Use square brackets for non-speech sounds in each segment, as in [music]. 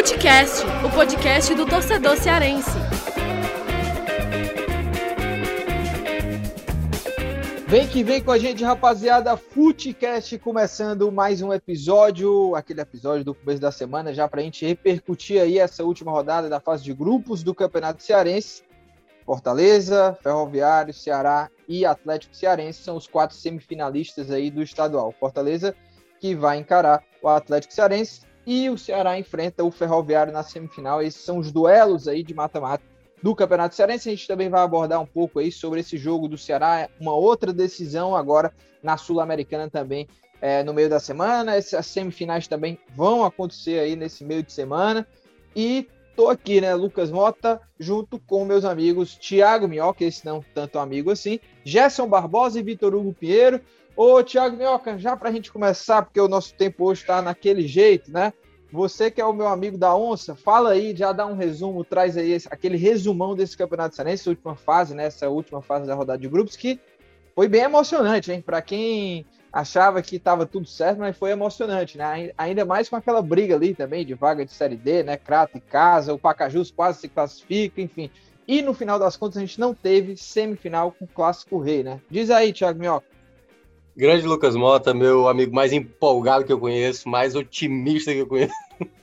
Futecast, o podcast do torcedor cearense. Vem que vem com a gente, rapaziada. Futecast começando mais um episódio, aquele episódio do começo da semana, já para a gente repercutir aí essa última rodada da fase de grupos do Campeonato Cearense. Fortaleza, Ferroviário, Ceará e Atlético Cearense são os quatro semifinalistas aí do estadual. Fortaleza que vai encarar o Atlético Cearense e o Ceará enfrenta o Ferroviário na semifinal. Esses são os duelos aí de mata-mata do Campeonato Cearense. A gente também vai abordar um pouco aí sobre esse jogo do Ceará, uma outra decisão agora na Sul-Americana também é, no meio da semana. Essas semifinais também vão acontecer aí nesse meio de semana. E tô aqui, né, Lucas Mota, junto com meus amigos Thiago Minhoca, esse não tanto amigo assim, Gerson Barbosa e Vitor Hugo Pinheiro. Ô, Thiago Minhoca, já para a gente começar, porque o nosso tempo hoje está naquele jeito, né? Você que é o meu amigo da onça, fala aí, já dá um resumo, traz aí esse, aquele resumão desse campeonato cearense, essa última fase, né? Essa última fase da rodada de grupos, que foi bem emocionante, hein? Para quem achava que estava tudo certo, mas foi emocionante, né? Ainda mais com aquela briga ali também de vaga de Série D, né? Crato e Casa, o Pacajus quase se classifica, enfim. E no final das contas a gente não teve semifinal com o Clássico Rei, né? Diz aí, Thiago Minhoca. Grande Lucas Mota, meu amigo mais empolgado que eu conheço, mais otimista que eu conheço.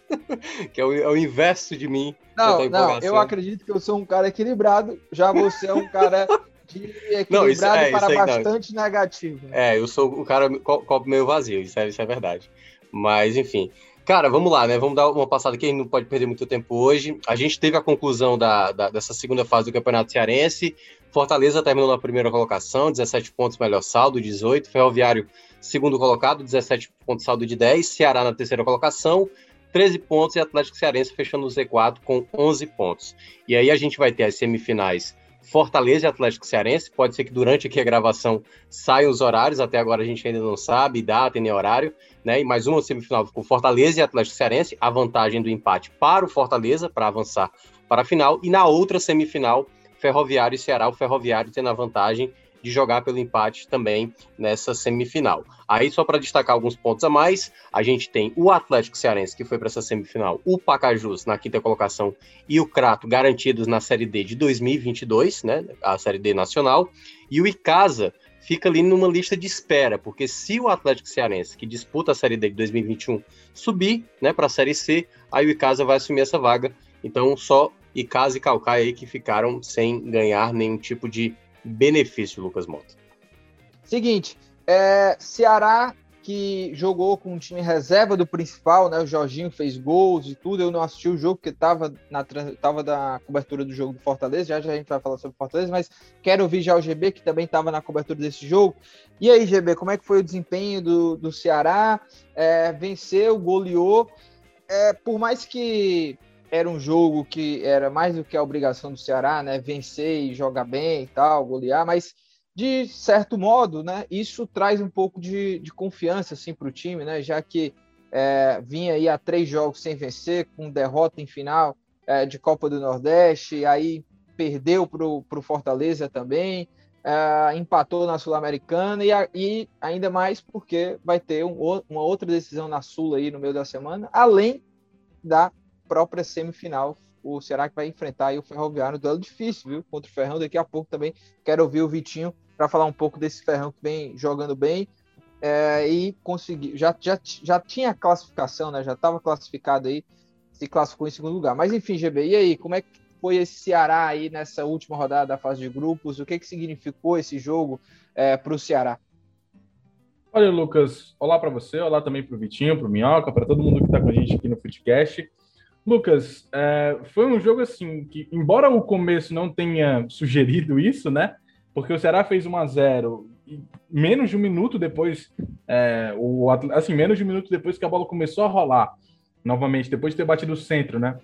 [laughs] que é o, é o, inverso de mim. Não, não, eu acredito que eu sou um cara equilibrado, já você é um cara de equilibrado [laughs] não, isso, é, para aí, bastante não. negativo. É, eu sou o cara copo meio vazio, isso é, isso é verdade. Mas, enfim. Cara, vamos lá, né? Vamos dar uma passada aqui, a gente não pode perder muito tempo hoje. A gente teve a conclusão da, da, dessa segunda fase do Campeonato Cearense. Fortaleza terminou na primeira colocação, 17 pontos, melhor saldo, 18. Ferroviário, segundo colocado, 17 pontos, saldo de 10. Ceará na terceira colocação, 13 pontos. E Atlético Cearense fechando o Z4 com 11 pontos. E aí a gente vai ter as semifinais Fortaleza e Atlético Cearense. Pode ser que durante aqui a gravação saiam os horários, até agora a gente ainda não sabe data e nem horário, né? E mais uma semifinal com Fortaleza e Atlético Cearense, a vantagem do empate para o Fortaleza para avançar para a final e na outra semifinal Ferroviário e Ceará, o Ferroviário tendo a vantagem de jogar pelo empate também nessa semifinal. Aí, só para destacar alguns pontos a mais, a gente tem o Atlético Cearense, que foi para essa semifinal, o Pacajus na quinta colocação e o Crato garantidos na Série D de 2022, né, a Série D nacional, e o Icasa fica ali numa lista de espera, porque se o Atlético Cearense, que disputa a Série D de 2021, subir né, para a Série C, aí o Icasa vai assumir essa vaga. Então, só Icasa e Calcaia aí que ficaram sem ganhar nenhum tipo de benefício, Lucas Mota? Seguinte, é, Ceará que jogou com um time reserva do principal, né? O Jorginho fez gols e tudo. Eu não assisti o jogo porque estava na tava da cobertura do jogo do Fortaleza. Já, já a gente vai falar sobre Fortaleza, mas quero ouvir já o GB que também estava na cobertura desse jogo. E aí, GB, como é que foi o desempenho do, do Ceará? É, venceu, goleou. É, por mais que era um jogo que era mais do que a obrigação do Ceará, né? Vencer e jogar bem e tal, golear, mas de certo modo, né? Isso traz um pouco de, de confiança assim para o time, né? Já que é, vinha aí a três jogos sem vencer, com derrota em final é, de Copa do Nordeste, aí perdeu para o Fortaleza também, é, empatou na Sul-Americana e, e, ainda mais porque vai ter um, uma outra decisão na Sul aí no meio da semana, além da própria semifinal. O Ceará que vai enfrentar aí o Ferroviário, duelo difícil, viu? Contra o Ferrão. Daqui a pouco também quero ouvir o Vitinho para falar um pouco desse Ferrão que vem jogando bem é, e conseguir. Já, já, já tinha classificação, né? Já estava classificado aí, se classificou em segundo lugar. Mas enfim, GB, e aí? Como é que foi esse Ceará aí nessa última rodada da fase de grupos? O que, que significou esse jogo é, para o Ceará? Olha, Lucas, olá para você, olá também para o Vitinho, para o Minhoca, para todo mundo que está com a gente aqui no Footcast. Lucas, é, foi um jogo assim que, embora o começo não tenha sugerido isso, né? Porque o Ceará fez 1 a 0 e menos de um minuto depois, é, o, assim, menos de um minuto depois que a bola começou a rolar, novamente, depois de ter batido o centro, né?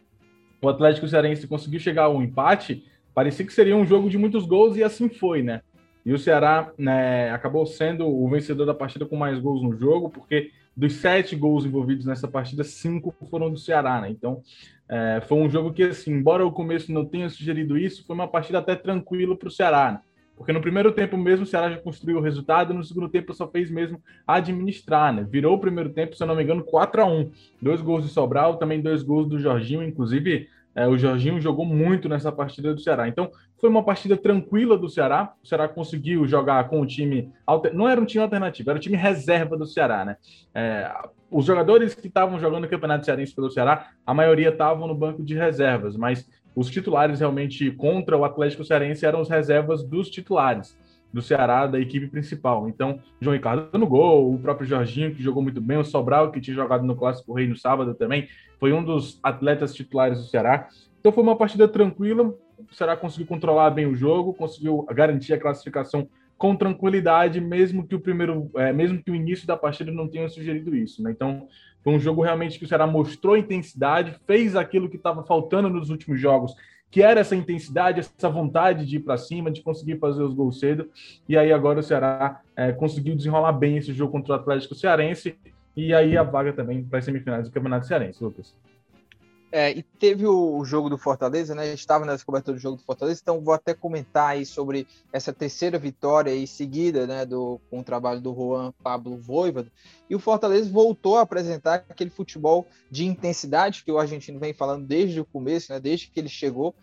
O Atlético Cearense conseguiu chegar ao empate, parecia que seria um jogo de muitos gols e assim foi, né? E o Ceará né, acabou sendo o vencedor da partida com mais gols no jogo, porque dos sete gols envolvidos nessa partida, cinco foram do Ceará, né? Então, é, foi um jogo que, assim, embora o começo não tenha sugerido isso, foi uma partida até tranquila para o Ceará. Né? Porque no primeiro tempo mesmo o Ceará já construiu o resultado, no segundo tempo só fez mesmo administrar, né? Virou o primeiro tempo, se eu não me engano, 4 a 1 Dois gols de Sobral, também dois gols do Jorginho, inclusive é, o Jorginho jogou muito nessa partida do Ceará. Então, foi uma partida tranquila do Ceará. O Ceará conseguiu jogar com o time. Não era um time alternativo, era o time reserva do Ceará, né? É, os jogadores que estavam jogando o Campeonato Cearense pelo Ceará, a maioria estavam no banco de reservas, mas os titulares realmente contra o Atlético Cearense eram os reservas dos titulares do Ceará, da equipe principal. Então, João Ricardo no gol, o próprio Jorginho, que jogou muito bem, o Sobral, que tinha jogado no Clássico Rei no sábado também, foi um dos atletas titulares do Ceará. Então, foi uma partida tranquila, o Ceará conseguiu controlar bem o jogo, conseguiu garantir a classificação com tranquilidade, mesmo que o primeiro, é, mesmo que o início da partida não tenha sugerido isso. Né? Então, foi um jogo realmente que o Ceará mostrou intensidade, fez aquilo que estava faltando nos últimos jogos, que era essa intensidade, essa vontade de ir para cima, de conseguir fazer os gols cedo. E aí agora o Ceará é, conseguiu desenrolar bem esse jogo contra o Atlético Cearense. E aí a vaga também para as semifinais do Campeonato Cearense, Lucas. É, e teve o jogo do Fortaleza, né? Estava nessa cobertura do jogo do Fortaleza, então vou até comentar aí sobre essa terceira vitória aí seguida, né? Do, com o trabalho do Juan Pablo Voivoda. E o Fortaleza voltou a apresentar aquele futebol de intensidade que o argentino vem falando desde o começo, né? Desde que ele chegou.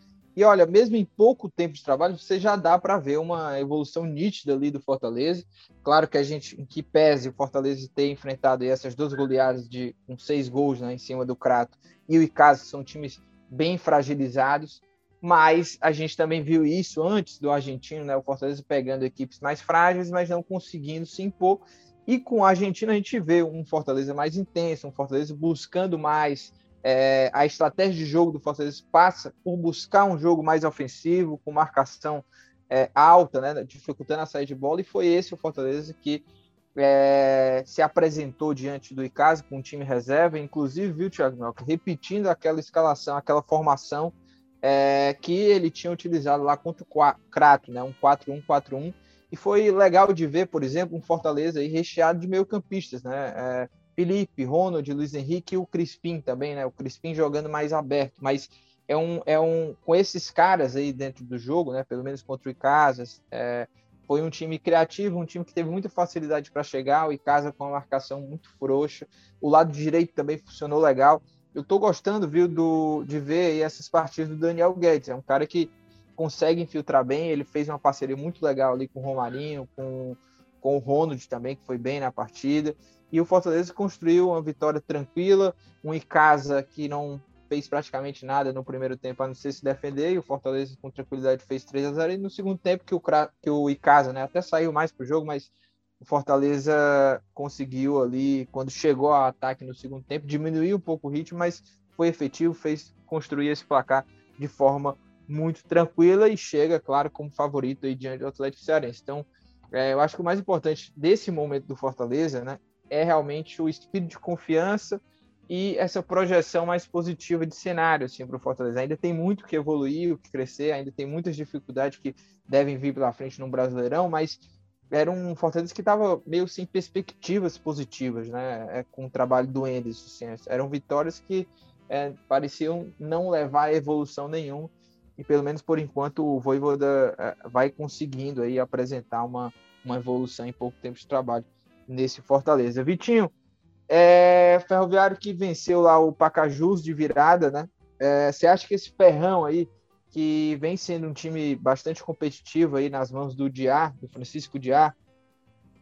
E olha, mesmo em pouco tempo de trabalho, você já dá para ver uma evolução nítida ali do Fortaleza. Claro que a gente, em que pese o Fortaleza ter enfrentado essas duas goleadas de com seis gols né, em cima do Crato e o Icasa são times bem fragilizados, mas a gente também viu isso antes do argentino, né? O Fortaleza pegando equipes mais frágeis, mas não conseguindo se impor. E com a Argentina a gente vê um Fortaleza mais intenso, um Fortaleza buscando mais. É, a estratégia de jogo do Fortaleza passa por buscar um jogo mais ofensivo, com marcação é, alta, né, dificultando a saída de bola, e foi esse o Fortaleza que é, se apresentou diante do Icasa com um time reserva, inclusive, viu, Thiago Melk, repetindo aquela escalação, aquela formação é, que ele tinha utilizado lá contra o Crato, né, um 4-1-4-1, e foi legal de ver, por exemplo, um Fortaleza recheado de meio-campistas, né, é, Felipe, Ronald, Luiz Henrique e o Crispim também, né, o Crispim jogando mais aberto, mas é um, é um com esses caras aí dentro do jogo, né, pelo menos contra o Icasa, é, foi um time criativo, um time que teve muita facilidade para chegar, o Icasa com uma marcação muito frouxa. O lado direito também funcionou legal. Eu estou gostando, viu, do, de ver essas partidas do Daniel Guedes. É um cara que consegue infiltrar bem. Ele fez uma parceria muito legal ali com o Romarinho, com, com o Ronald também, que foi bem na partida. E o Fortaleza construiu uma vitória tranquila, um Icasa que não fez praticamente nada no primeiro tempo, a não ser se defender, e o Fortaleza com tranquilidade fez 3 a 0 e no segundo tempo que o, que o Icasa né, até saiu mais para o jogo, mas o Fortaleza conseguiu ali, quando chegou ao ataque no segundo tempo, diminuir um pouco o ritmo, mas foi efetivo, fez construir esse placar de forma muito tranquila e chega, claro, como favorito aí diante do Atlético Cearense. Então, é, eu acho que o mais importante desse momento do Fortaleza, né, é realmente o espírito de confiança e essa projeção mais positiva de cenário assim, para o Fortaleza. Ainda tem muito que evoluir, o que crescer, ainda tem muitas dificuldades que devem vir pela frente no Brasileirão, mas era um Fortaleza que estava meio sem perspectivas positivas, né? É, com o trabalho do Endes. Assim, eram vitórias que é, pareciam não levar a evolução nenhuma, e pelo menos por enquanto o Voivoda é, vai conseguindo aí apresentar uma, uma evolução em pouco tempo de trabalho nesse Fortaleza. Vitinho, é, Ferroviário que venceu lá o Pacajus de virada, né? É, você acha que esse Ferrão aí, que vem sendo um time bastante competitivo aí nas mãos do Diá, do Francisco Diá,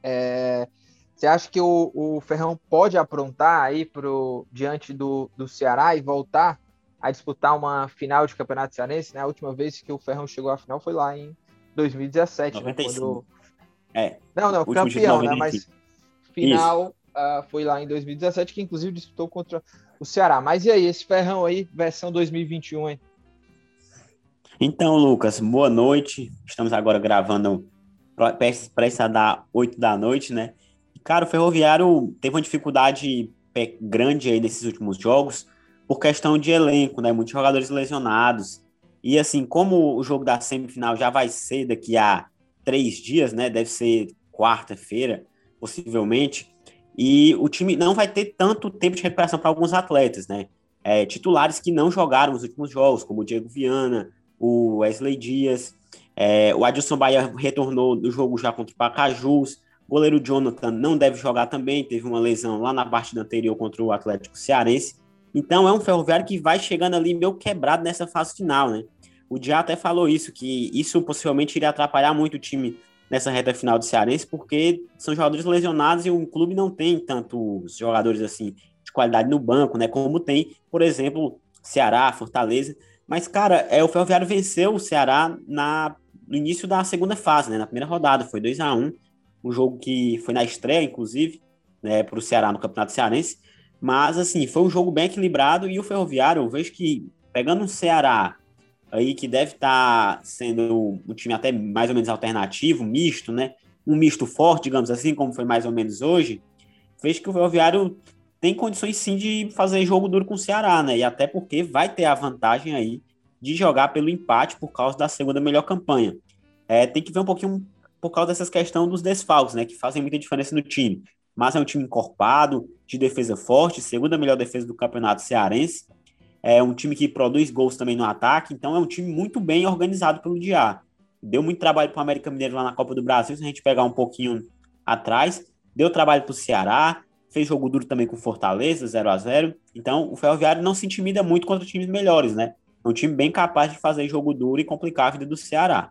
é, você acha que o, o, Ferrão pode aprontar aí pro, diante do, do Ceará e voltar a disputar uma final de Campeonato Cearense? Né? A última vez que o Ferrão chegou à final foi lá em 2017. 95. Né? Quando... É. Não, não, campeão, né? Mas final uh, foi lá em 2017, que inclusive disputou contra o Ceará. Mas e aí, esse ferrão aí, versão 2021, hein? Então, Lucas, boa noite. Estamos agora gravando prestes a dar 8 da noite, né? Cara, o Ferroviário teve uma dificuldade grande aí nesses últimos jogos por questão de elenco, né? Muitos jogadores lesionados. E assim, como o jogo da semifinal já vai ser daqui a três dias, né? Deve ser quarta-feira, possivelmente. E o time não vai ter tanto tempo de recuperação para alguns atletas, né? É, titulares que não jogaram nos últimos jogos, como o Diego Viana, o Wesley Dias. É, o Adilson Bahia retornou do jogo já contra o Pacajus. O goleiro Jonathan não deve jogar também, teve uma lesão lá na partida anterior contra o Atlético Cearense. Então é um ferroviário que vai chegando ali meio quebrado nessa fase final, né? O Dia até falou isso, que isso possivelmente iria atrapalhar muito o time nessa reta final do Cearense, porque são jogadores lesionados e o clube não tem tantos jogadores assim de qualidade no banco, né? Como tem, por exemplo, Ceará, Fortaleza. Mas, cara, é, o Ferroviário venceu o Ceará na, no início da segunda fase, né? Na primeira rodada, foi 2 a 1 um jogo que foi na estreia, inclusive, né, para o Ceará no Campeonato Cearense. Mas, assim, foi um jogo bem equilibrado e o Ferroviário, eu vejo que pegando o Ceará aí que deve estar tá sendo um time até mais ou menos alternativo, misto, né? Um misto forte, digamos assim, como foi mais ou menos hoje, fez que o Ferroviário tem condições sim de fazer jogo duro com o Ceará, né? E até porque vai ter a vantagem aí de jogar pelo empate por causa da segunda melhor campanha. É, tem que ver um pouquinho por causa dessas questões dos desfalques, né? Que fazem muita diferença no time. Mas é um time encorpado, de defesa forte, segunda melhor defesa do campeonato cearense. É um time que produz gols também no ataque, então é um time muito bem organizado pelo Diá. Deu muito trabalho para o América Mineiro lá na Copa do Brasil, se a gente pegar um pouquinho atrás. Deu trabalho para o Ceará, fez jogo duro também com Fortaleza, 0 a 0 Então, o Ferroviário não se intimida muito contra times melhores, né? É um time bem capaz de fazer jogo duro e complicar a vida do Ceará.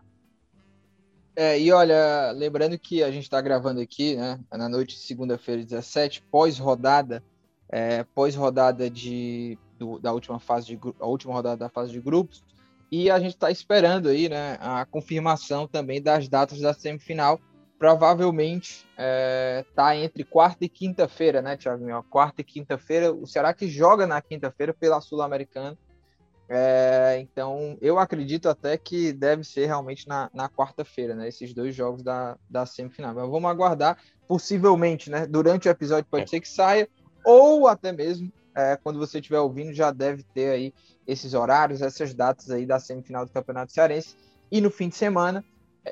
É, e olha, lembrando que a gente está gravando aqui, né, na noite de segunda-feira, 17, pós-rodada, é, pós-rodada de, do, da última fase de a última rodada da fase de grupos, e a gente está esperando aí, né, a confirmação também das datas da semifinal, provavelmente é, tá entre quarta e quinta-feira, né, Thiago? Quarta e quinta-feira, o Ceará que joga na quinta-feira pela Sul-Americana. É, então, eu acredito até que deve ser realmente na, na quarta-feira, né? Esses dois jogos da, da semifinal. Mas vamos aguardar, possivelmente, né? Durante o episódio pode é. ser que saia, ou até mesmo é, quando você estiver ouvindo, já deve ter aí esses horários, essas datas aí da semifinal do Campeonato Cearense. E no fim de semana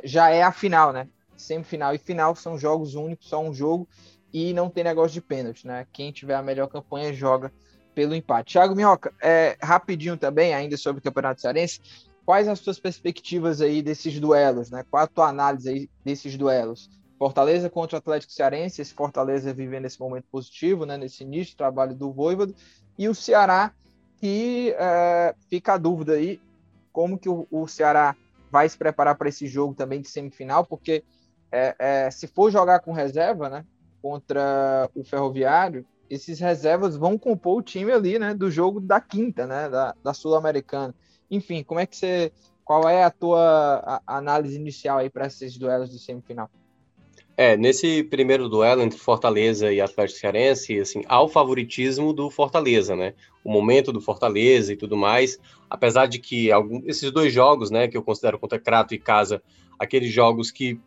já é a final, né? semifinal e final são jogos únicos, só um jogo, e não tem negócio de pênalti, né? Quem tiver a melhor campanha joga pelo empate. Thiago Minhoca, é, rapidinho também, ainda sobre o Campeonato Cearense, quais as suas perspectivas aí desses duelos, né? Qual a tua análise aí desses duelos? Fortaleza contra o Atlético Cearense, esse Fortaleza vivendo esse momento positivo, né? Nesse início de trabalho do Voivodo, e o Ceará, que é, fica a dúvida aí, como que o, o Ceará vai se preparar para esse jogo também de semifinal, porque é, é, se for jogar com reserva, né, contra o Ferroviário, esses reservas vão compor o time ali, né, do jogo da quinta, né, da, da Sul-Americana. Enfim, como é que você, qual é a tua a, análise inicial aí para esses duelos de semifinal? É, nesse primeiro duelo entre Fortaleza e Atlético Cearense, assim, há o favoritismo do Fortaleza, né? O momento do Fortaleza e tudo mais, apesar de que algum, esses dois jogos, né, que eu considero contra Crato e Casa, aqueles jogos que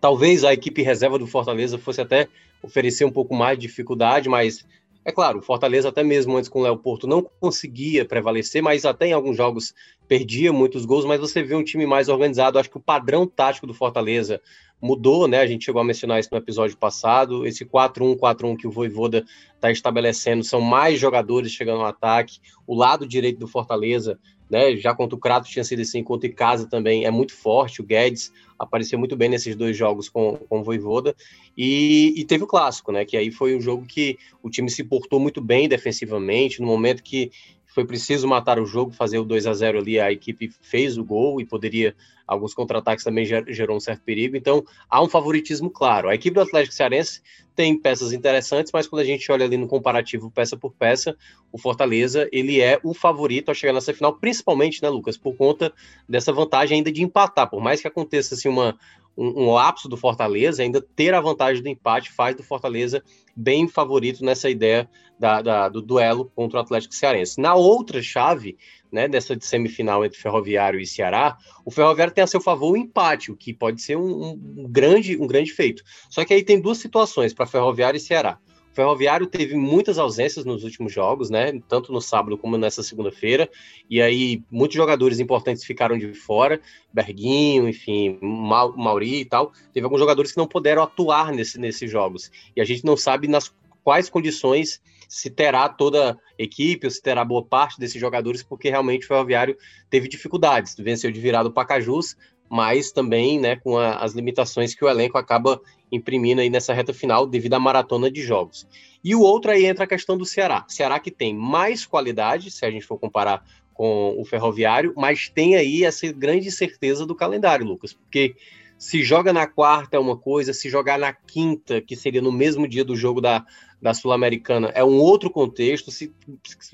Talvez a equipe reserva do Fortaleza fosse até oferecer um pouco mais de dificuldade, mas é claro, o Fortaleza até mesmo antes com o Léo Porto não conseguia prevalecer, mas até em alguns jogos perdia muitos gols, mas você vê um time mais organizado. Acho que o padrão tático do Fortaleza mudou, né? A gente chegou a mencionar isso no episódio passado. Esse 4-1-4-1 que o Voivoda está estabelecendo são mais jogadores chegando no ataque. O lado direito do Fortaleza né? Já contra o Crato tinha sido assim, contra o Casa também é muito forte. O Guedes apareceu muito bem nesses dois jogos com, com o Voivoda. E, e teve o clássico, né? Que aí foi um jogo que o time se portou muito bem defensivamente. No momento que foi preciso matar o jogo, fazer o 2 a 0 ali, a equipe fez o gol e poderia, alguns contra-ataques também gerou um certo perigo, então há um favoritismo claro. A equipe do Atlético Cearense tem peças interessantes, mas quando a gente olha ali no comparativo peça por peça, o Fortaleza, ele é o favorito a chegar nessa final, principalmente, né, Lucas, por conta dessa vantagem ainda de empatar, por mais que aconteça assim uma, um, um lapso do Fortaleza, ainda ter a vantagem do empate faz do Fortaleza bem favorito nessa ideia da, da, do duelo contra o Atlético Cearense. Na outra chave, né, dessa de semifinal entre Ferroviário e Ceará, o Ferroviário tem a seu favor o empate, o que pode ser um, um grande, um grande feito. Só que aí tem duas situações para Ferroviário e Ceará. Ferroviário teve muitas ausências nos últimos jogos, né? Tanto no sábado como nessa segunda-feira. E aí, muitos jogadores importantes ficaram de fora. Berguinho, enfim, Mauri e tal. Teve alguns jogadores que não puderam atuar nesse, nesses jogos. E a gente não sabe nas quais condições se terá toda a equipe ou se terá boa parte desses jogadores, porque realmente o Ferroviário teve dificuldades. Venceu de virado o Pacajus, mas também né, com a, as limitações que o elenco acaba imprimindo aí nessa reta final devido à maratona de jogos. E o outro aí entra a questão do Ceará. Ceará que tem mais qualidade, se a gente for comparar com o Ferroviário, mas tem aí essa grande certeza do calendário, Lucas, porque se joga na quarta é uma coisa, se jogar na quinta, que seria no mesmo dia do jogo da, da Sul-Americana, é um outro contexto, se,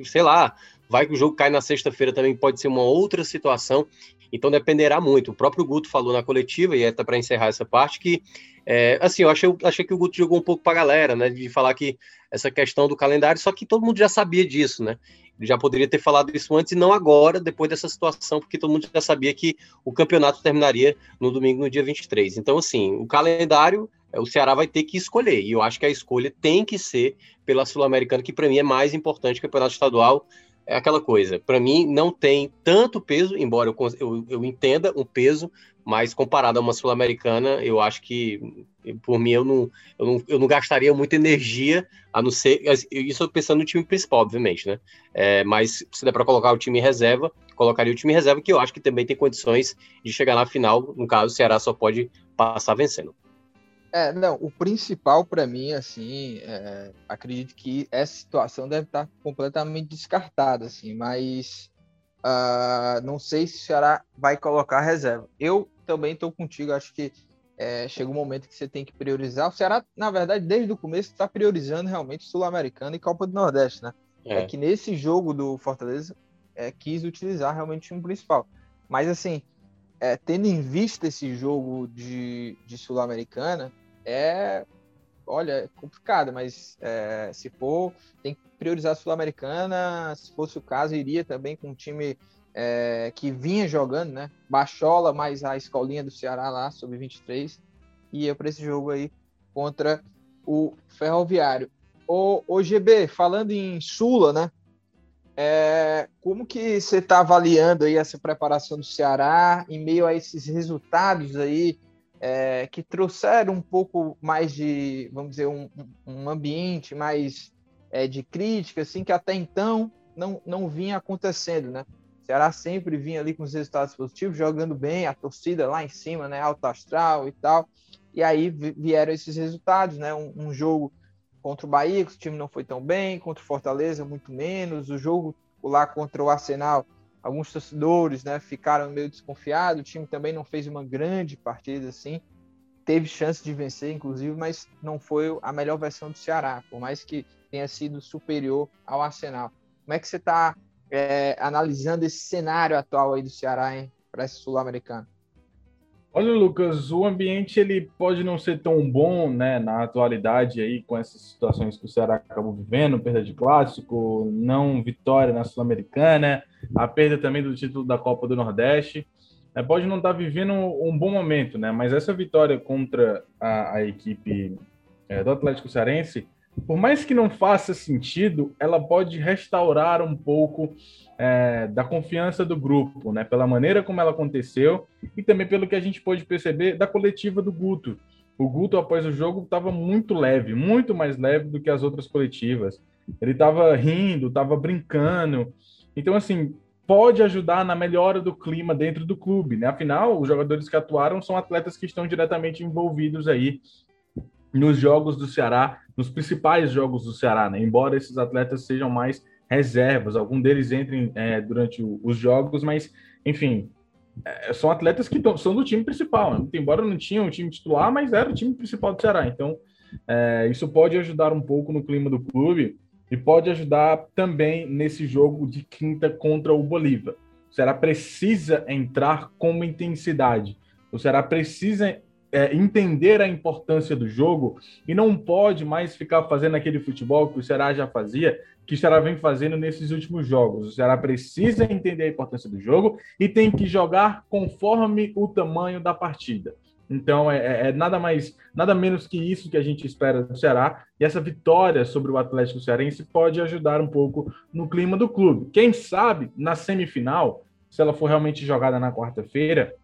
sei lá, vai que o jogo cai na sexta-feira também pode ser uma outra situação, então dependerá muito. O próprio Guto falou na coletiva, e é para encerrar essa parte, que é, assim, eu achei, achei que o Guto jogou um pouco para a galera, né? De falar que essa questão do calendário, só que todo mundo já sabia disso, né? Ele já poderia ter falado isso antes e não agora, depois dessa situação, porque todo mundo já sabia que o campeonato terminaria no domingo, no dia 23. Então, assim, o calendário, é, o Ceará vai ter que escolher, e eu acho que a escolha tem que ser pela Sul-Americana, que para mim é mais importante que o campeonato estadual é aquela coisa. Para mim, não tem tanto peso, embora eu, eu, eu entenda um peso, mas comparado a uma sul-americana, eu acho que, por mim, eu não, eu, não, eu não gastaria muita energia, a não ser. Isso pensando no time principal, obviamente, né? É, mas se der para colocar o time reserva, colocaria o time reserva, que eu acho que também tem condições de chegar na final. No caso, o Ceará só pode passar vencendo. É, não, o principal para mim, assim, é, acredito que essa situação deve estar completamente descartada, assim, mas uh, não sei se o Ceará vai colocar reserva. Eu também estou contigo, acho que é, chega um momento que você tem que priorizar. O Ceará, na verdade, desde o começo, está priorizando realmente Sul-Americana e Copa do Nordeste, né? É. é. que nesse jogo do Fortaleza é, quis utilizar realmente o time principal. Mas, assim, é, tendo em vista esse jogo de, de Sul-Americana, é, olha, é complicado, mas é, se for, tem que priorizar a Sul-Americana. Se fosse o caso, iria também com um time é, que vinha jogando, né? Bachola, mais a escolinha do Ceará lá, sub 23, ia para esse jogo aí contra o Ferroviário. O, o GB, falando em Sula, né? É, como que você está avaliando aí essa preparação do Ceará em meio a esses resultados aí é, que trouxeram um pouco mais de, vamos dizer, um, um ambiente mais é, de crítica, assim, que até então não, não vinha acontecendo, né? O Ceará sempre vinha ali com os resultados positivos, jogando bem, a torcida lá em cima, né? Alto astral e tal. E aí vieram esses resultados, né? Um, um jogo contra o Bahia, que o time não foi tão bem, contra o Fortaleza, muito menos. O jogo lá contra o Arsenal, alguns torcedores né, ficaram meio desconfiados, o time também não fez uma grande partida assim, teve chance de vencer, inclusive, mas não foi a melhor versão do Ceará, por mais que tenha sido superior ao Arsenal. Como é que você está é, analisando esse cenário atual aí do Ceará para esse sul-americano? Olha, Lucas, o ambiente ele pode não ser tão bom, né, na atualidade aí com essas situações que o Ceará acabou vivendo, perda de clássico, não vitória na Sul-Americana, a perda também do título da Copa do Nordeste. É, pode não estar tá vivendo um bom momento, né? Mas essa vitória contra a, a equipe é, do Atlético Cearense, por mais que não faça sentido, ela pode restaurar um pouco é, da confiança do grupo, né? Pela maneira como ela aconteceu e também pelo que a gente pôde perceber da coletiva do Guto. O Guto, após o jogo, estava muito leve, muito mais leve do que as outras coletivas. Ele estava rindo, estava brincando. Então, assim, pode ajudar na melhora do clima dentro do clube, né? Afinal, os jogadores que atuaram são atletas que estão diretamente envolvidos aí nos jogos do Ceará, nos principais jogos do Ceará, né? Embora esses atletas sejam mais reservas, algum deles entrem é, durante o, os jogos, mas, enfim, é, são atletas que são do time principal, né? embora não tinham um time titular, mas era o time principal do Ceará, então é, isso pode ajudar um pouco no clima do clube e pode ajudar também nesse jogo de quinta contra o Bolívar. O Ceará precisa entrar com intensidade, o Ceará precisa é, entender a importância do jogo e não pode mais ficar fazendo aquele futebol que o Ceará já fazia, que o Ceará vem fazendo nesses últimos jogos. O Ceará precisa entender a importância do jogo e tem que jogar conforme o tamanho da partida. Então é, é, é, nada mais, nada menos que isso que a gente espera do Ceará. E essa vitória sobre o Atlético Cearense pode ajudar um pouco no clima do clube. Quem sabe na semifinal, se ela for realmente jogada na quarta-feira,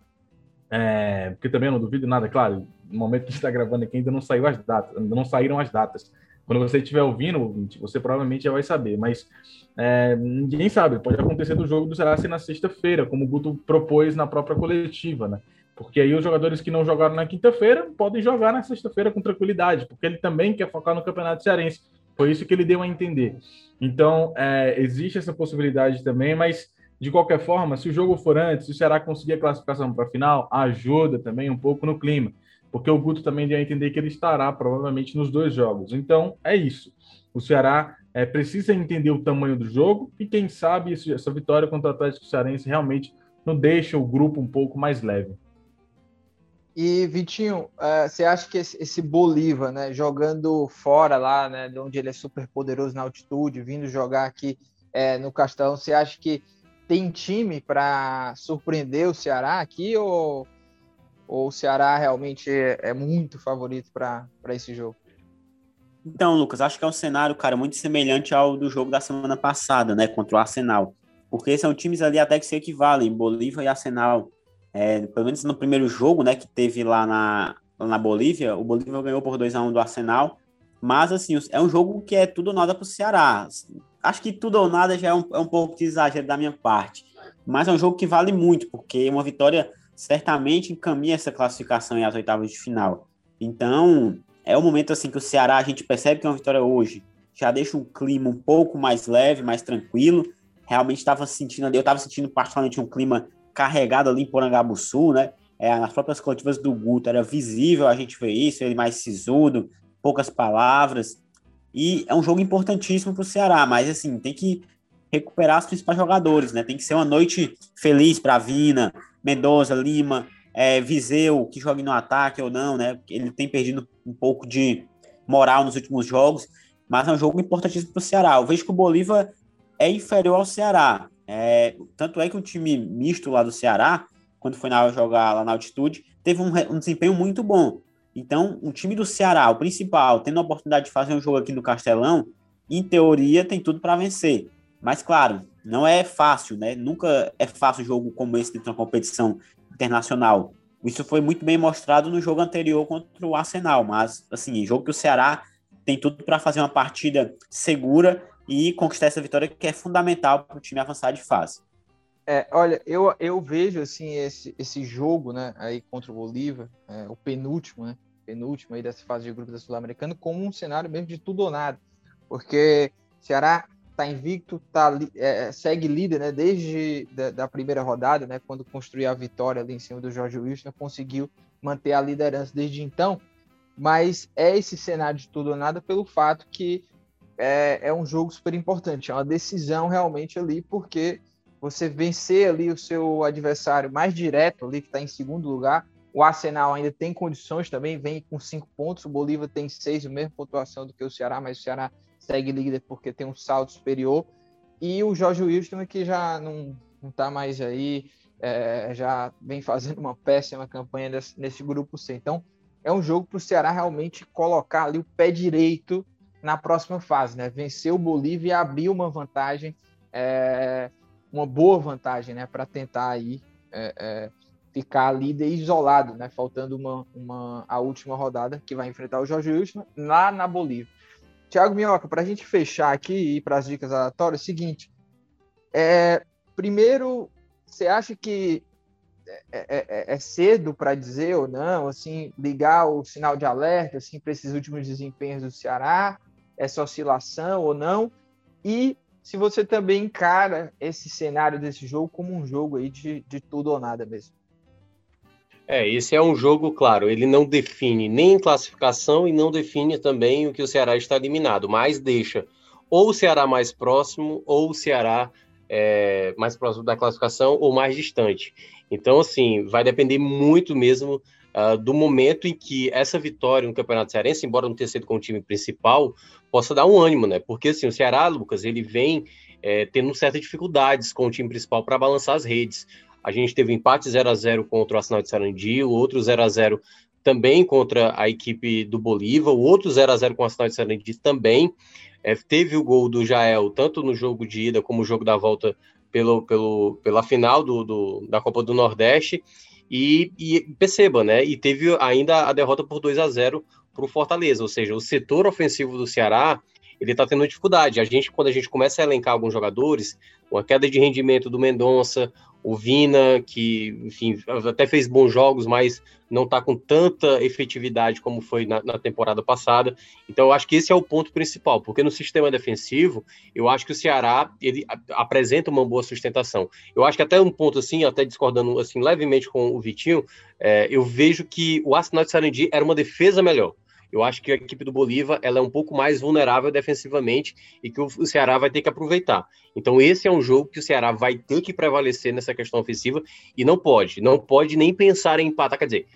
é, porque também eu não duvido nada, claro, no momento que está gravando aqui ainda não saiu as datas, ainda não saíram as datas. Quando você estiver ouvindo, você provavelmente já vai saber, mas é, ninguém sabe, pode acontecer do jogo do Ceará ser na sexta-feira, como o Guto propôs na própria coletiva, né? Porque aí os jogadores que não jogaram na quinta-feira podem jogar na sexta-feira com tranquilidade, porque ele também quer focar no Campeonato Cearense. Foi isso que ele deu a entender. Então, é, existe essa possibilidade também, mas de qualquer forma, se o jogo for antes, o Ceará conseguir a classificação para a final, ajuda também um pouco no clima, porque o Guto também deu a entender que ele estará provavelmente nos dois jogos. Então, é isso. O Ceará é, precisa entender o tamanho do jogo e, quem sabe, essa vitória contra o Atlético Cearense realmente não deixa o grupo um pouco mais leve. E, Vitinho, uh, você acha que esse, esse, Bolívar, né, jogando fora lá, né, de onde ele é super poderoso na altitude, vindo jogar aqui é, no Castelão, você acha que tem time para surpreender o Ceará aqui ou, ou o Ceará realmente é, é muito favorito para esse jogo? Então, Lucas, acho que é um cenário, cara, muito semelhante ao do jogo da semana passada, né, contra o Arsenal. Porque são times ali até que se equivalem, Bolívar e Arsenal. É, pelo menos no primeiro jogo, né, que teve lá na, lá na Bolívia, o Bolívar ganhou por 2 a 1 do Arsenal. Mas, assim, é um jogo que é tudo nada para o Ceará. Acho que tudo ou nada já é um, é um pouco de exagero da minha parte. Mas é um jogo que vale muito, porque uma vitória certamente encaminha essa classificação em as oitavas de final. Então, é o momento assim que o Ceará, a gente percebe que é uma vitória hoje, já deixa um clima um pouco mais leve, mais tranquilo. Realmente estava sentindo ali, eu estava sentindo particularmente um clima carregado ali em Porangabuçu, né? É, nas próprias coletivas do Guto era visível a gente ver isso, ele mais sisudo, poucas palavras. E é um jogo importantíssimo para o Ceará, mas assim, tem que recuperar os principais jogadores, né? Tem que ser uma noite feliz para Vina, Mendoza, Lima, é, Viseu, que jogue no ataque ou não, né? Ele tem perdido um pouco de moral nos últimos jogos, mas é um jogo importantíssimo para o Ceará. Eu vejo que o Bolívar é inferior ao Ceará. É, tanto é que o time misto lá do Ceará, quando foi na jogar lá na altitude, teve um, um desempenho muito bom. Então, o time do Ceará, o principal, tendo a oportunidade de fazer um jogo aqui no Castelão, em teoria tem tudo para vencer. Mas, claro, não é fácil, né? Nunca é fácil um jogo como esse dentro de uma competição internacional. Isso foi muito bem mostrado no jogo anterior contra o Arsenal, mas, assim, jogo que o Ceará tem tudo para fazer uma partida segura e conquistar essa vitória que é fundamental para o time avançar de fase. É, olha, eu, eu vejo assim esse, esse jogo, né, aí contra o Bolívar, é, o penúltimo, né, penúltimo aí dessa fase de grupo da Sul-Americana, como um cenário mesmo de tudo ou nada, porque Ceará tá invicto, tá, é, segue líder, né, desde da, da, primeira rodada, né, quando construiu a vitória ali em cima do Jorge Wilson, conseguiu manter a liderança desde então, mas é esse cenário de tudo ou nada pelo fato que é, é um jogo super importante, é uma decisão realmente ali, porque você vencer ali o seu adversário mais direto ali, que está em segundo lugar, o Arsenal ainda tem condições também, vem com cinco pontos, o Bolívar tem seis, a mesma pontuação do que o Ceará, mas o Ceará segue líder porque tem um salto superior. E o Jorge Wilson, que já não está mais aí, é, já vem fazendo uma péssima campanha nesse, nesse grupo C. Então, é um jogo para o Ceará realmente colocar ali o pé direito na próxima fase, né? Vencer o Bolívia e abrir uma vantagem, é, uma boa vantagem, né? Para tentar aí é, é, ficar líder isolado, né? Faltando uma, uma, a última rodada que vai enfrentar o Jorge Wilson lá na Bolívia. Tiago Minhoca, para a gente fechar aqui e ir para as dicas aleatórias, é o seguinte: é, primeiro, você acha que é, é, é, é cedo para dizer ou não, assim, ligar o sinal de alerta assim, para esses últimos desempenhos do Ceará, essa oscilação ou não? E se você também encara esse cenário desse jogo como um jogo aí de, de tudo ou nada mesmo. É, esse é um jogo, claro, ele não define nem classificação e não define também o que o Ceará está eliminado, mas deixa ou o Ceará mais próximo ou o Ceará é, mais próximo da classificação ou mais distante. Então, assim, vai depender muito mesmo uh, do momento em que essa vitória no Campeonato Cearense, embora não tenha sido com o time principal, possa dar um ânimo, né? Porque, assim, o Ceará, Lucas, ele vem é, tendo certas dificuldades com o time principal para balançar as redes. A gente teve empate 0 a 0 contra o Arsenal de Sarandi, o outro 0 a 0 também contra a equipe do Bolívar, o outro 0 a 0 com o Arsenal de Sarandi também. É, teve o gol do Jael, tanto no jogo de ida como no jogo da volta pelo, pelo, pela final do, do, da Copa do Nordeste. E, e, perceba, né? E teve ainda a derrota por 2 a 0 para o Fortaleza, ou seja, o setor ofensivo do Ceará ele está tendo dificuldade. A gente, quando a gente começa a elencar alguns jogadores, uma queda de rendimento do Mendonça, o Vina, que, enfim, até fez bons jogos, mas não está com tanta efetividade como foi na, na, temporada passada. Então, eu acho que esse é o ponto principal, porque no sistema defensivo, eu acho que o Ceará ele apresenta uma boa sustentação. Eu acho que até um ponto assim, até discordando assim levemente com o Vitinho, é, eu vejo que o Arsenal de Sarandi era uma defesa melhor. Eu acho que a equipe do Bolívar ela é um pouco mais vulnerável defensivamente e que o Ceará vai ter que aproveitar. Então esse é um jogo que o Ceará vai ter que prevalecer nessa questão ofensiva e não pode, não pode nem pensar em empatar. Quer dizer,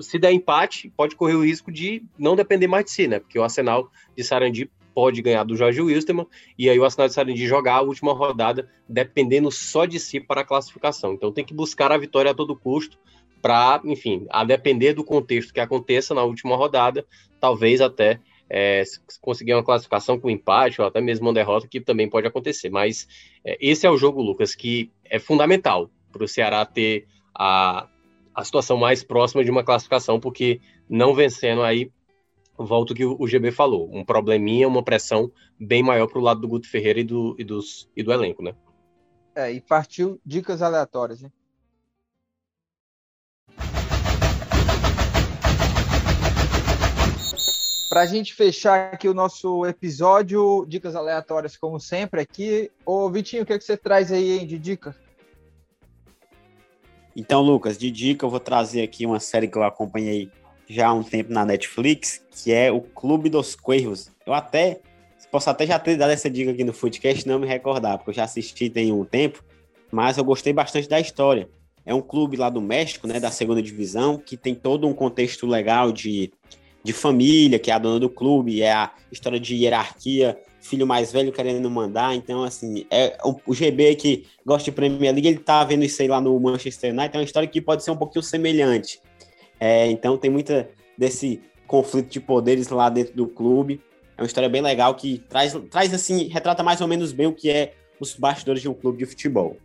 se der empate, pode correr o risco de não depender mais de si, né? Porque o Arsenal de Sarandi pode ganhar do Jorge Wilstermann e aí o Arsenal de Sarandi jogar a última rodada dependendo só de si para a classificação. Então tem que buscar a vitória a todo custo para, enfim, a depender do contexto que aconteça na última rodada, talvez até é, conseguir uma classificação com empate ou até mesmo uma derrota, que também pode acontecer. Mas é, esse é o jogo, Lucas, que é fundamental para o Ceará ter a, a situação mais próxima de uma classificação, porque não vencendo aí, volto que o, o GB falou, um probleminha, uma pressão bem maior para o lado do Guto Ferreira e do, e, dos, e do elenco, né? É, e partiu dicas aleatórias, né? Para a gente fechar aqui o nosso episódio, dicas aleatórias, como sempre, aqui. Ô, Vitinho, o que, é que você traz aí hein, de dica? Então, Lucas, de dica, eu vou trazer aqui uma série que eu acompanhei já há um tempo na Netflix, que é o Clube dos Cuervos. Eu até posso até já ter dado essa dica aqui no Footcast, não me recordar, porque eu já assisti tem um tempo, mas eu gostei bastante da história. É um clube lá do México, né, da segunda divisão, que tem todo um contexto legal de de família, que é a dona do clube, é a história de hierarquia, filho mais velho querendo mandar. Então, assim, é o, GB que gosta de Premier League, ele tá vendo isso aí lá no Manchester United, é uma história que pode ser um pouquinho semelhante. É, então, tem muita desse conflito de poderes lá dentro do clube. É uma história bem legal que traz, traz assim, retrata mais ou menos bem o que é os bastidores de um clube de futebol.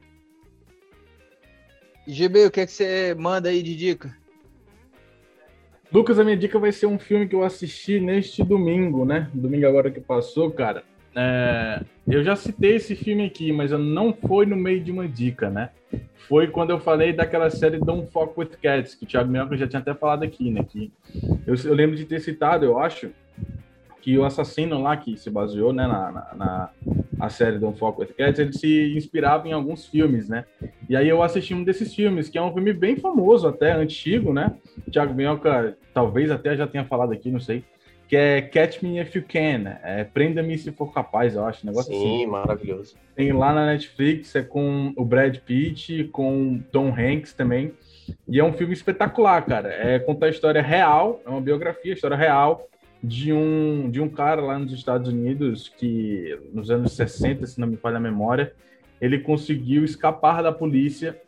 GB, o que é que você manda aí de dica? Lucas, a minha dica vai ser um filme que eu assisti neste domingo, né? Domingo agora que passou, cara. É, eu já citei esse filme aqui, mas não foi no meio de uma dica, né? Foi quando eu falei daquela série Don't Fuck With Cats, que o Thiago Minhoca já tinha até falado aqui, né? Que eu, eu lembro de ter citado, eu acho, que o assassino lá que se baseou né, na, na, na a série Don't Fuck With Cats, ele se inspirava em alguns filmes, né? E aí eu assisti um desses filmes, que é um filme bem famoso, até antigo, né? Thiago Minhoca talvez até já tenha falado aqui, não sei, que é Catch Me If You Can, é Prenda-me Se For Capaz, eu acho, um negócio Sim, assim. Sim, maravilhoso. Tem lá na Netflix, é com o Brad Pitt, com Tom Hanks também, e é um filme espetacular, cara. É contar a história real, é uma biografia, história real, de um, de um cara lá nos Estados Unidos que, nos anos 60, se não me falha a memória, ele conseguiu escapar da polícia.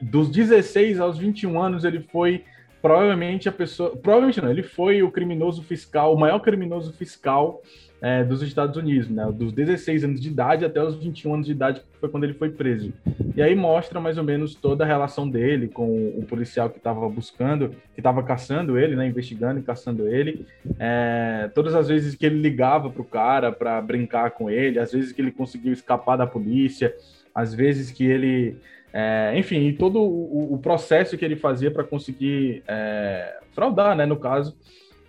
Dos 16 aos 21 anos, ele foi provavelmente a pessoa. Provavelmente não, ele foi o criminoso fiscal, o maior criminoso fiscal é, dos Estados Unidos, né? Dos 16 anos de idade até os 21 anos de idade, foi quando ele foi preso. E aí mostra mais ou menos toda a relação dele com o policial que estava buscando, que estava caçando ele, né? Investigando e caçando ele. É, todas as vezes que ele ligava para o cara para brincar com ele, às vezes que ele conseguiu escapar da polícia, às vezes que ele. É, enfim, e todo o, o, processo que ele fazia para conseguir é, fraudar, né? No caso,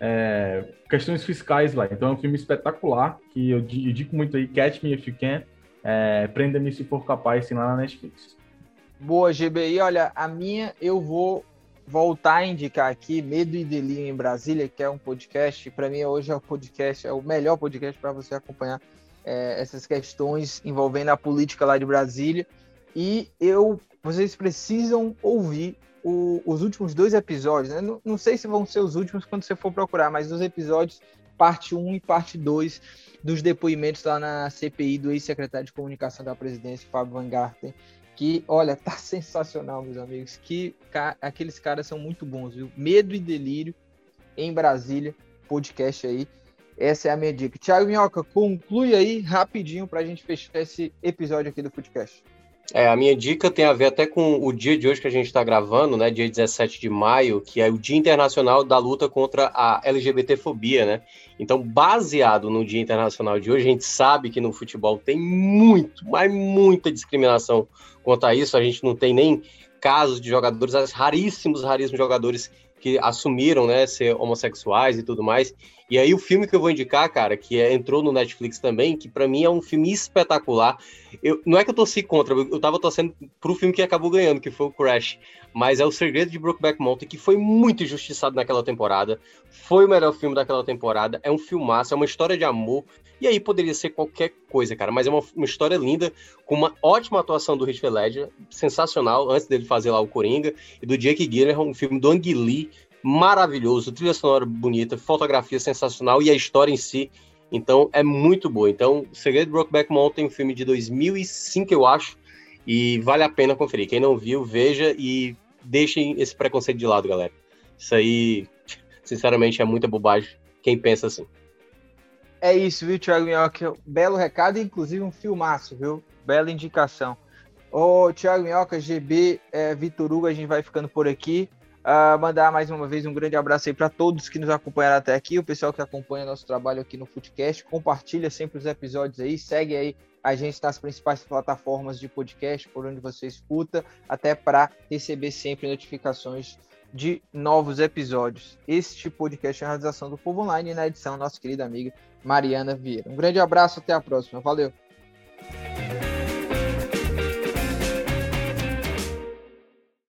é, questões fiscais lá. Então é um filme espetacular que eu, eu digo muito aí, Catch Me If You Can, é, Prenda-me Se For Capaz, tem lá na Netflix. Boa, GBI. Olha, a minha eu vou voltar a indicar aqui Medo e Delírio em Brasília, que é um podcast. Para mim, hoje é o podcast, é o melhor podcast para você acompanhar é, essas questões envolvendo a política lá de Brasília. E eu, vocês precisam ouvir o, os últimos dois episódios, né? não, não, sei se vão ser os últimos quando você for procurar, mas os episódios, parte 1 e parte 2 dos depoimentos lá na CPI do ex-secretário de comunicação da presidência, Fábio Van Garten, que, olha, tá [laughs] sensacional, meus amigos, que ca aqueles caras são muito bons, viu? Medo e Delírio em Brasília, podcast aí. Essa é a minha dica. Tiago Minhoca, conclui aí rapidinho para a gente fechar esse episódio aqui do podcast. É, a minha dica tem a ver até com o dia de hoje que a gente está gravando, né? Dia 17 de maio, que é o Dia Internacional da Luta contra a LGBTfobia, né? Então, baseado no Dia Internacional de hoje, a gente sabe que no futebol tem muito, mas muita discriminação quanto a isso. A gente não tem nem casos de jogadores, raríssimos, raríssimos jogadores que assumiram, né, ser homossexuais e tudo mais. E aí o filme que eu vou indicar, cara, que é, entrou no Netflix também, que para mim é um filme espetacular. Eu, não é que eu torci contra, eu, tava torcendo pro filme que acabou ganhando, que foi o Crash, mas é o Segredo de Brokeback Mountain, que foi muito injustiçado naquela temporada. Foi o melhor filme daquela temporada, é um filmaço, é uma história de amor. E aí poderia ser qualquer coisa, cara, mas é uma, uma história linda, com uma ótima atuação do Heath Ledger, sensacional, antes dele fazer lá o Coringa, e do Jake Gyllenhaal, um filme do Ang Lee, maravilhoso, trilha sonora bonita, fotografia sensacional e a história em si, então é muito boa. Então, Segredo de Brokeback Mountain, um filme de 2005, eu acho, e vale a pena conferir. Quem não viu, veja e deixem esse preconceito de lado, galera. Isso aí, sinceramente, é muita bobagem. Quem pensa assim. É isso, viu, Thiago Minhoca? Belo recado, inclusive um filmaço, viu? Bela indicação. Ô, Thiago Minhoca, GB, é, Vitor Hugo, a gente vai ficando por aqui. Uh, mandar mais uma vez um grande abraço aí para todos que nos acompanharam até aqui, o pessoal que acompanha nosso trabalho aqui no Footcast, compartilha sempre os episódios aí, segue aí a gente nas principais plataformas de podcast, por onde você escuta, até para receber sempre notificações de novos episódios. Este podcast é a realização do Povo Online e na edição nossa querida amiga Mariana Vieira. Um grande abraço, até a próxima. Valeu!